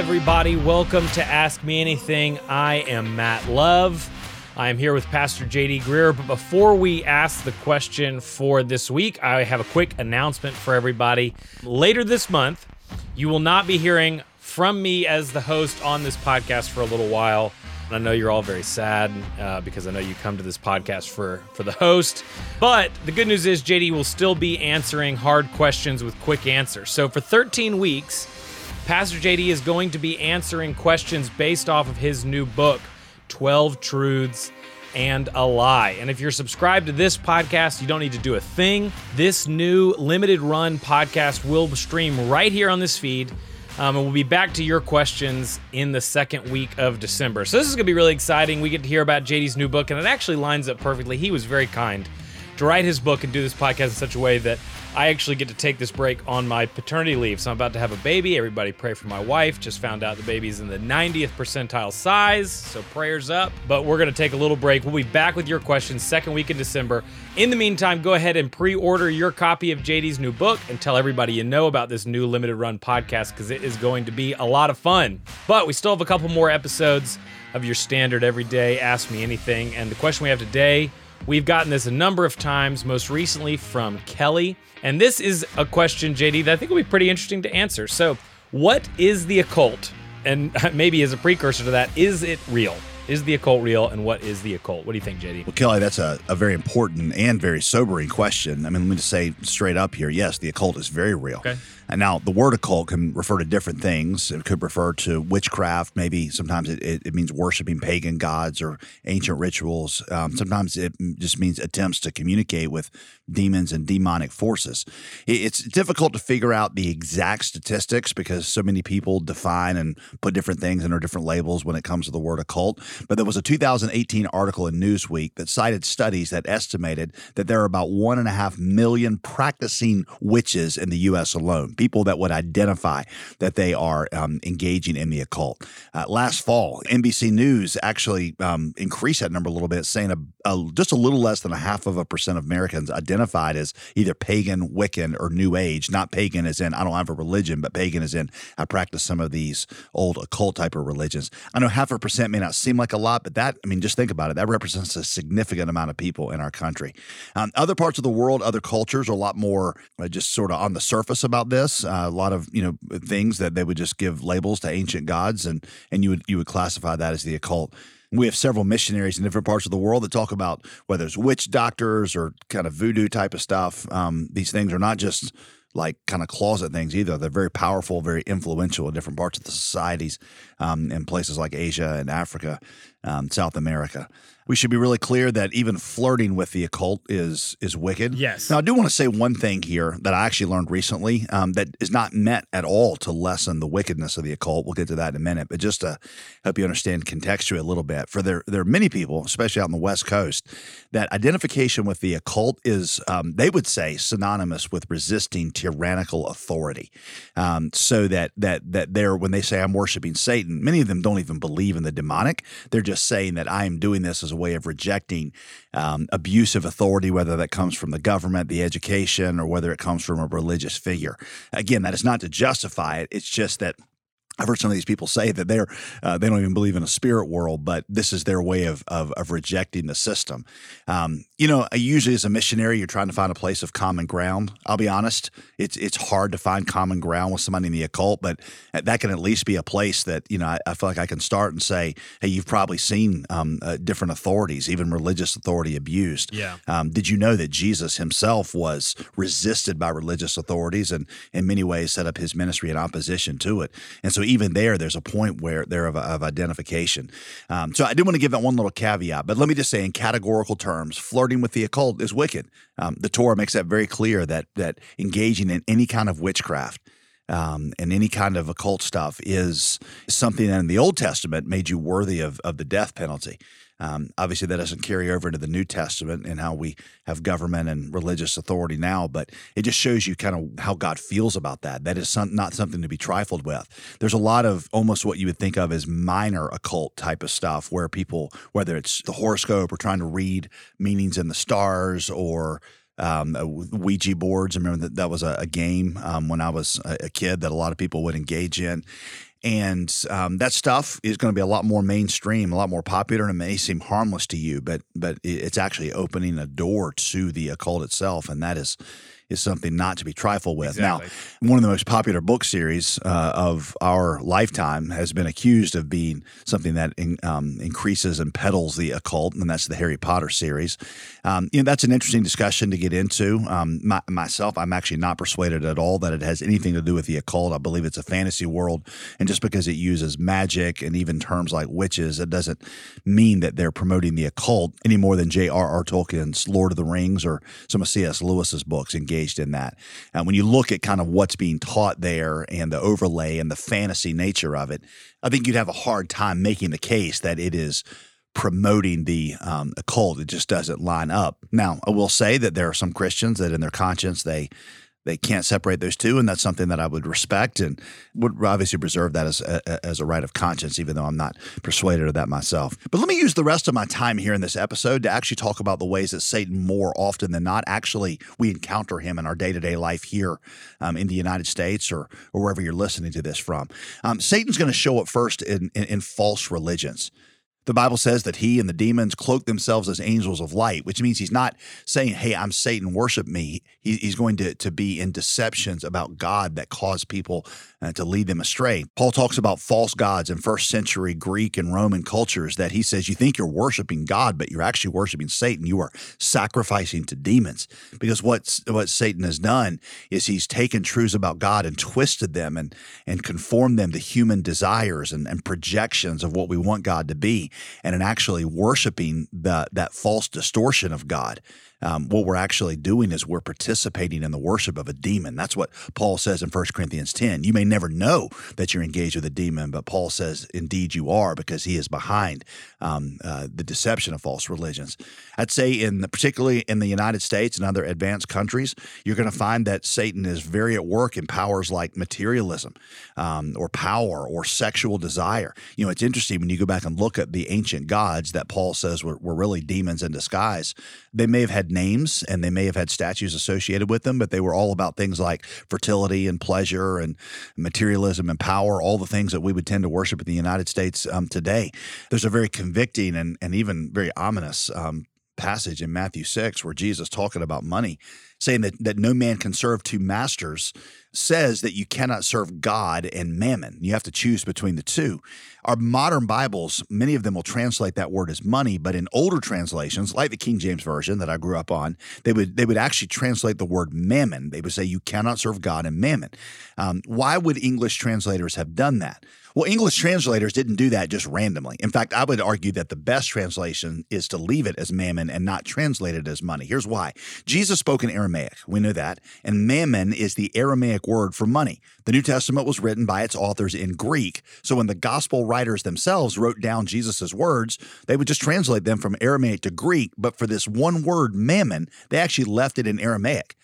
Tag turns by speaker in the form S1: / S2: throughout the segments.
S1: Everybody, welcome to Ask Me Anything. I am Matt Love. I am here with Pastor JD Greear. But before we ask the question for this week, I have a quick announcement for everybody. Later this month, you will not be hearing from me as the host on this podcast for a little while. And I know you're all very sad uh, because I know you come to this podcast for for the host. But the good news is JD will still be answering hard questions with quick answers. So for 13 weeks, Pastor JD is going to be answering questions based off of his new book, 12 Truths and a Lie. And if you're subscribed to this podcast, you don't need to do a thing. This new limited run podcast will stream right here on this feed. Um, and we'll be back to your questions in the second week of December. So this is going to be really exciting. We get to hear about JD's new book, and it actually lines up perfectly. He was very kind to write his book and do this podcast in such a way that I actually get to take this break on my paternity leave. So I'm about to have a baby. Everybody pray for my wife. Just found out the baby's in the 90th percentile size. So prayers up. But we're going to take a little break. We'll be back with your questions second week in December. In the meantime, go ahead and pre order your copy of JD's new book and tell everybody you know about this new limited run podcast because it is going to be a lot of fun. But we still have a couple more episodes of your standard everyday Ask Me Anything. And the question we have today, we've gotten this a number of times, most recently from Kelly. And this is a question, JD, that I think will be pretty interesting to answer. So, what is the occult? And maybe as a precursor to that, is it real? Is the occult real? And what is the occult? What do you think, JD?
S2: Well, Kelly, that's a, a very important and very sobering question. I mean, let me just say straight up here yes, the occult is very real.
S1: Okay.
S2: And now the word occult can refer to different things. It could refer to witchcraft. Maybe sometimes it, it, it means worshiping pagan gods or ancient rituals. Um, sometimes it just means attempts to communicate with demons and demonic forces. It, it's difficult to figure out the exact statistics because so many people define and put different things under different labels when it comes to the word occult. But there was a 2018 article in Newsweek that cited studies that estimated that there are about one and a half million practicing witches in the U.S. alone people that would identify that they are um, engaging in the occult. Uh, last fall, NBC News actually um, increased that number a little bit, saying a, a, just a little less than a half of a percent of Americans identified as either pagan, Wiccan, or New Age. Not pagan as in I don't have a religion, but pagan as in I practice some of these old occult type of religions. I know half a percent may not seem like a lot, but that I mean, just think about it. That represents a significant amount of people in our country. Um, other parts of the world, other cultures are a lot more uh, just sort of on the surface about this. Uh, a lot of you know things that they would just give labels to ancient gods, and and you would you would classify that as the occult. We have several missionaries in different parts of the world that talk about whether it's witch doctors or kind of voodoo type of stuff. Um, these things are not just like kind of closet things either. They're very powerful, very influential in different parts of the societies um, in places like Asia and Africa, um, South America. We should be really clear that even flirting with the occult is is wicked.
S1: Yes.
S2: Now, I do want to say one thing here that I actually learned recently um, that is not meant at all to lessen the wickedness of the occult. We'll get to that in a minute, but just to help you understand contextually a little bit. For there, there are many people, especially out on the West Coast, that identification with the occult is um, they would say synonymous with resisting tyrannical authority. Um, so that that that they're when they say I'm worshiping Satan, many of them don't even believe in the demonic. They're just saying that I am doing this as a way of rejecting um, abusive authority, whether that comes from the government, the education, or whether it comes from a religious figure. Again, that is not to justify it. It's just that I've heard some of these people say that they're uh, they don't even believe in a spirit world, but this is their way of of, of rejecting the system. Um, you know, usually as a missionary, you're trying to find a place of common ground. I'll be honest; it's it's hard to find common ground with somebody in the occult, but that can at least be a place that you know I, I feel like I can start and say, "Hey, you've probably seen um, uh, different authorities, even religious authority abused.
S1: Yeah.
S2: Um, did you know that Jesus himself was resisted by religious authorities and in many ways set up his ministry in opposition to it? And so even there, there's a point where there of, of identification. Um, so I did want to give that one little caveat, but let me just say, in categorical terms, flirting with the occult is wicked. Um, the Torah makes that very clear that that engaging in any kind of witchcraft. Um, and any kind of occult stuff is something that in the Old Testament made you worthy of, of the death penalty. Um, obviously, that doesn't carry over into the New Testament and how we have government and religious authority now, but it just shows you kind of how God feels about that. That is some, not something to be trifled with. There's a lot of almost what you would think of as minor occult type of stuff where people, whether it's the horoscope or trying to read meanings in the stars or um, Ouija boards. I remember that that was a, a game um, when I was a, a, kid that a lot of people would engage in. And um, that stuff is going to be a lot more mainstream, a lot more popular, and it may seem harmless to you, but but it's actually opening a door to the occult itself, and that is is something not to be trifled with. Exactly. Now, one of the most popular book series uh, of our lifetime has been accused of being something that in, um, increases and peddles the occult, and that's the Harry Potter series. Um, you know, that's an interesting discussion to get into. Um, my, myself, I'm actually not persuaded at all that it has anything to do with the occult. I believe it's a fantasy world, and just because it uses magic and even terms like witches, it doesn't mean that they're promoting the occult any more than J.R.R. Tolkien's Lord of the Rings or some of C.S. Lewis's books engage engaged in that. And when you look at kind of what's being taught there and the overlay and the fantasy nature of it, I think you'd have a hard time making the case that it is promoting the um, occult. It just doesn't line up. Now, I will say that there are some Christians that in their conscience they they can't separate those two, and that's something that I would respect and would obviously preserve that as a, as a right of conscience, even though I'm not persuaded of that myself. But let me use the rest of my time here in this episode to actually talk about the ways that Satan, more often than not, actually we encounter him in our day to day life here um, in the United States or or wherever you're listening to this from. Um, Satan's going to show up first in, in, in false religions. The Bible says that he and the demons cloak themselves as angels of light, which means he's not saying, Hey, I'm Satan, worship me. He, he's going to, to be in deceptions about God that cause people uh, to lead them astray. Paul talks about false gods in first century Greek and Roman cultures that he says, You think you're worshiping God, but you're actually worshiping Satan. You are sacrificing to demons. Because what, what Satan has done is he's taken truths about God and twisted them and, and conformed them to human desires and, and projections of what we want God to be and in actually worshiping the, that false distortion of God um, what we're actually doing is we're participating in the worship of a demon. That's what Paul says in 1 Corinthians 10. You may never know that you're engaged with a demon, but Paul says, indeed, you are because he is behind um, uh, the deception of false religions. I'd say, in the, particularly in the United States and other advanced countries, you're going to find that Satan is very at work in powers like materialism um, or power or sexual desire. You know, it's interesting when you go back and look at the ancient gods that Paul says were, were really demons in disguise. They may have names and they may have had statues associated with them, but they were all about things like fertility and pleasure and materialism and power, all the things that we would tend to worship in the United States um, today. There's a very convicting and, and even very ominous um, passage in Matthew 6 where Jesus talking about money, saying that, that no man can serve two masters says that you cannot serve God and mammon. You have to choose between the two. Our modern Bibles, many of them will translate that word as money, but in older translations, like the King James version that I grew up on, they would they would actually translate the word mammon. They would say you cannot serve God and mammon. Um, why would English translators have done that? Well, English translators didn't do that just randomly. In fact, I would argue that the best translation is to leave it as mammon and not translate it as money. Here's why Jesus spoke in Aramaic. We know that. And mammon is the Aramaic word for money. The New Testament was written by its authors in Greek. So when the gospel writers themselves wrote down Jesus' words, they would just translate them from Aramaic to Greek. But for this one word, mammon, they actually left it in Aramaic.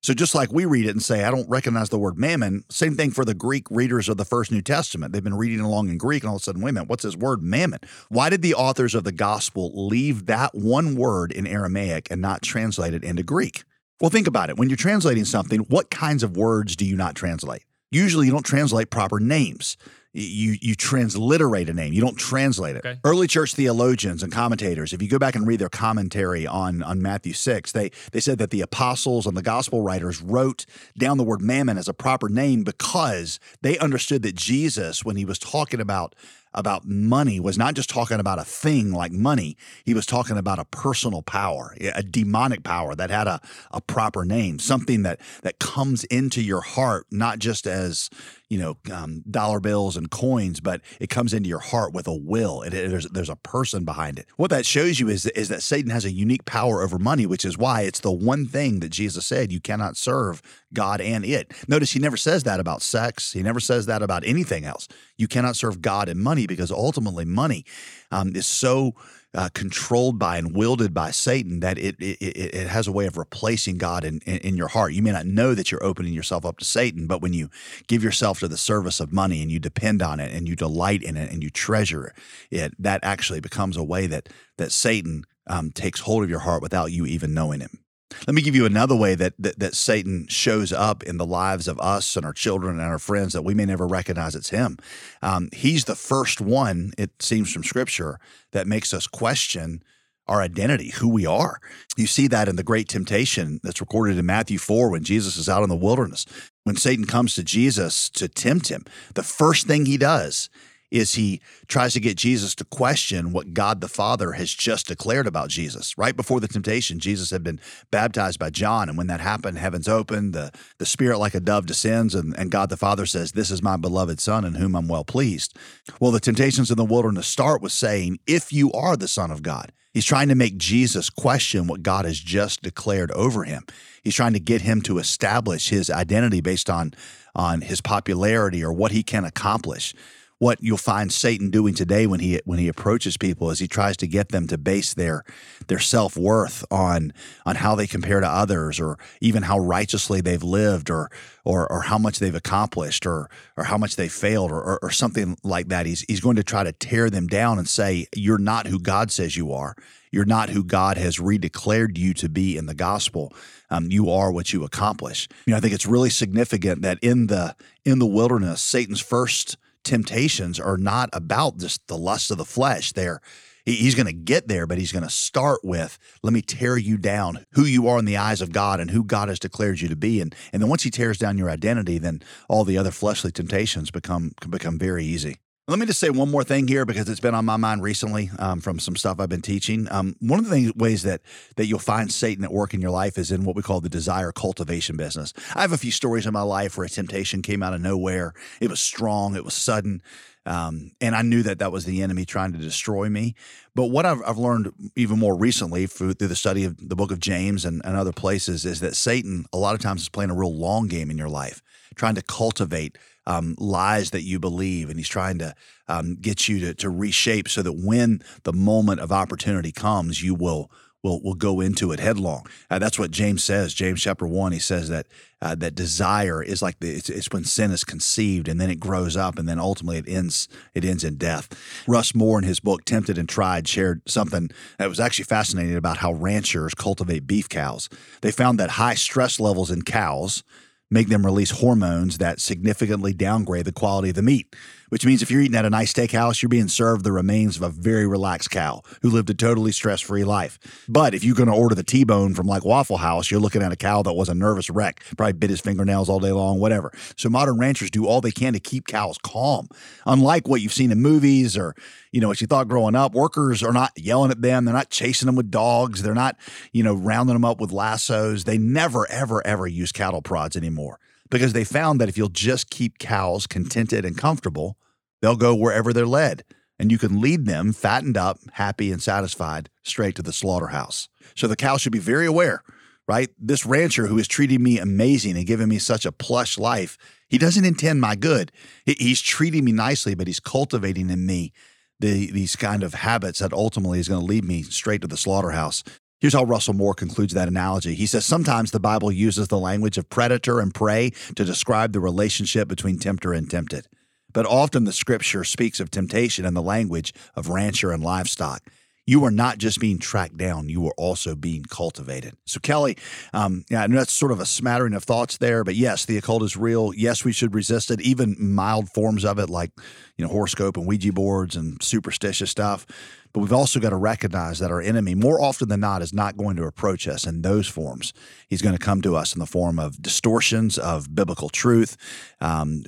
S2: So just like we read it and say, I don't recognize the word mammon, same thing for the Greek readers of the first New Testament. They've been reading along in Greek and all of a sudden, wait a minute, what's this word mammon? Why did the authors of the gospel leave that one word in Aramaic and not translate it into Greek? Well, think about it. When you're translating something, what kinds of words do you not translate? Usually you don't translate proper names you you transliterate a name. You don't translate it. Okay. Early church theologians and commentators, if you go back and read their commentary on on Matthew six, they they said that the apostles and the gospel writers wrote down the word mammon as a proper name because they understood that Jesus, when he was talking about about money was not just talking about a thing like money. He was talking about a personal power, a demonic power that had a, a proper name, something that that comes into your heart, not just as you know um, dollar bills and coins, but it comes into your heart with a will. It, it, there's there's a person behind it. What that shows you is is that Satan has a unique power over money, which is why it's the one thing that Jesus said you cannot serve God and it. Notice he never says that about sex. He never says that about anything else. You cannot serve God and money because ultimately money um, is so uh, controlled by and wielded by Satan that it, it, it has a way of replacing God in, in, in your heart. You may not know that you're opening yourself up to Satan, but when you give yourself to the service of money and you depend on it and you delight in it and you treasure it, that actually becomes a way that that Satan um, takes hold of your heart without you even knowing him. Let me give you another way that, that, that Satan shows up in the lives of us and our children and our friends that we may never recognize it's him. Um, he's the first one, it seems from Scripture, that makes us question our identity, who we are. You see that in the great temptation that's recorded in Matthew 4 when Jesus is out in the wilderness. When Satan comes to Jesus to tempt him, the first thing he does is he tries to get Jesus to question what God the Father has just declared about Jesus. Right before the temptation, Jesus had been baptized by John. And when that happened, heavens opened, the, the Spirit like a dove descends, and, and God the Father says, This is my beloved Son in whom I'm well pleased. Well, the temptations in the wilderness start with saying, If you are the Son of God. He's trying to make Jesus question what God has just declared over him. He's trying to get him to establish his identity based on, on his popularity or what he can accomplish what you'll find Satan doing today when he when he approaches people is he tries to get them to base their their self worth on on how they compare to others or even how righteously they've lived or or or how much they've accomplished or or how much they failed or, or, or something like that. He's he's going to try to tear them down and say you're not who God says you are. You're not who God has redeclared you to be in the gospel. Um, you are what you accomplish. You know, I think it's really significant that in the in the wilderness, Satan's first temptations are not about just the lust of the flesh. They're he's going to get there, but he's going to start with, let me tear you down, who you are in the eyes of God and who God has declared you to be. And, and then once he tears down your identity, then all the other fleshly temptations become, become very easy. Let me just say one more thing here because it's been on my mind recently um, from some stuff I've been teaching. Um, one of the things, ways that that you'll find Satan at work in your life is in what we call the desire cultivation business. I have a few stories in my life where a temptation came out of nowhere. It was strong, it was sudden, um, and I knew that that was the enemy trying to destroy me. But what I've, I've learned even more recently through, through, the study of the book of James and, and other places is that Satan a lot of times is playing a real long game in your life, trying to cultivate um, lies that you believe, and he's trying to um, get you to, to reshape so that when the moment of opportunity comes, you will will will go into it headlong. Uh, that's what James says. James chapter one, he says that uh, that desire is like the it's, it's, when sin is conceived and then it grows up and then ultimately it ends it ends in death. Russ Moore in his book Tempted and Tried shared something that was actually fascinating about how ranchers cultivate beef cows. They found that high stress levels in cows make them release hormones that significantly downgrade the quality of the meat which means if you're eating at a nice steakhouse, you're being served the remains of a very relaxed cow who lived a totally stress free life. But if you're going to order the T bone from like Waffle House, you're looking at a cow that was a nervous wreck, probably bit his fingernails all day long, whatever. So modern ranchers do all they can to keep cows calm. Unlike what you've seen in movies or, you know, what you thought growing up, workers are not yelling at them. They're not chasing them with dogs. They're not, you know, rounding them up with lassos. They never, ever, ever use cattle prods anymore because they found that if you'll just keep cows contented and comfortable, they'll go wherever they're led. And you can lead them fattened up, happy, and satisfied straight to the slaughterhouse. So the cow should be very aware, right? This rancher who is treating me amazing and giving me such a plush life, he doesn't intend my good. He's treating me nicely, but he's cultivating in me the, these kind of habits that ultimately is going to lead me straight to the slaughterhouse. Here's how Russell Moore concludes that analogy. He says sometimes the Bible uses the language of predator and prey to describe the relationship between tempter and tempted. But often the scripture speaks of temptation in the language of rancher and livestock you are not just being tracked down, you are also being cultivated. So, Kelly, um, yeah, I know that's sort of a smattering of thoughts there, but yes, the occult is real. Yes, we should resist it, even mild forms of it, like you know horoscope and Ouija boards and superstitious stuff. But we've also got to recognize that our enemy, more often than not, is not going to approach us in those forms. He's going to come to us in the form of distortions of biblical truth, um,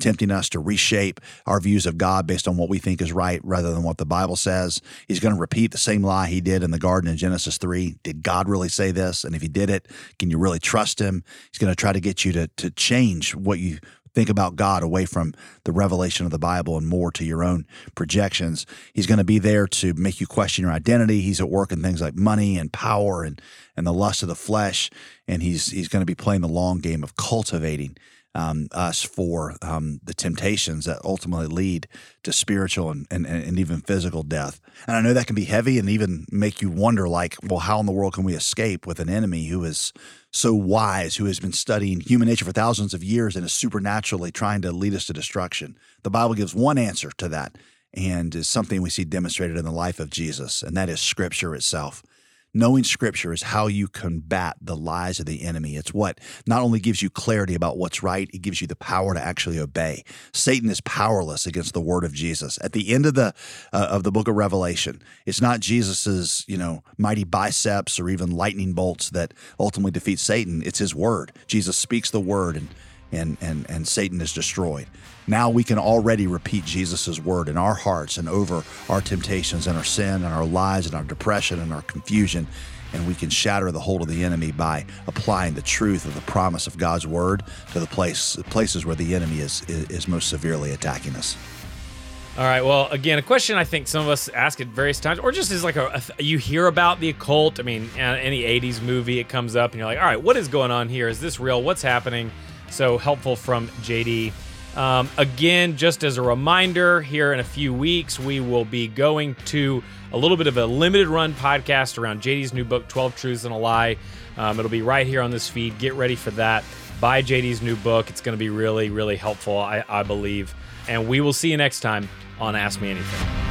S2: tempting us to reshape our views of God based on what we think is right rather than what the Bible says. He's going to repeat the same lie he did in the garden in Genesis 3. Did God really say this? And if he did it, can you really trust him? He's going to try to get you to, to change what you think about God away from the revelation of the Bible and more to your own projections. He's going to be there to make you question your identity. He's at work in things like money and power and and the lust of the flesh, and he's he's going to be playing the long game of cultivating um, us for um, the temptations that ultimately lead to spiritual and, and, and even physical death. And I know that can be heavy and even make you wonder, like, well, how in the world can we escape with an enemy who is so wise, who has been studying human nature for thousands of years and is supernaturally trying to lead us to destruction? The Bible gives one answer to that and is something we see demonstrated in the life of Jesus, and that is Scripture itself. Knowing scripture is how you combat the lies of the enemy. It's what not only gives you clarity about what's right, it gives you the power to actually obey. Satan is powerless against the word of Jesus. At the end of the uh, of the book of Revelation, it's not Jesus's, you know, mighty biceps or even lightning bolts that ultimately defeat Satan. It's his word. Jesus speaks the word and and and and Satan is destroyed. Now we can already repeat Jesus' word in our hearts and over our temptations and our sin and our lies and our depression and our confusion. And we can shatter the hold of the enemy by applying the truth of the promise of God's word to the place places where the enemy is is, is most severely attacking us.
S1: All right. Well, again, a question I think some of us ask at various times, or just as like a, a you hear about the occult. I mean, any '80s movie, it comes up, and you're like, "All right, what is going on here? Is this real? What's happening?" So helpful from JD. Um, again, just as a reminder, here in a few weeks, we will be going to a little bit of a limited run podcast around JD's new book, 12 Truths and a Lie. Um, it'll be right here on this feed. Get ready for that. Buy JD's new book. It's going to be really, really helpful, I, I believe. And we will see you next time on Ask Me Anything.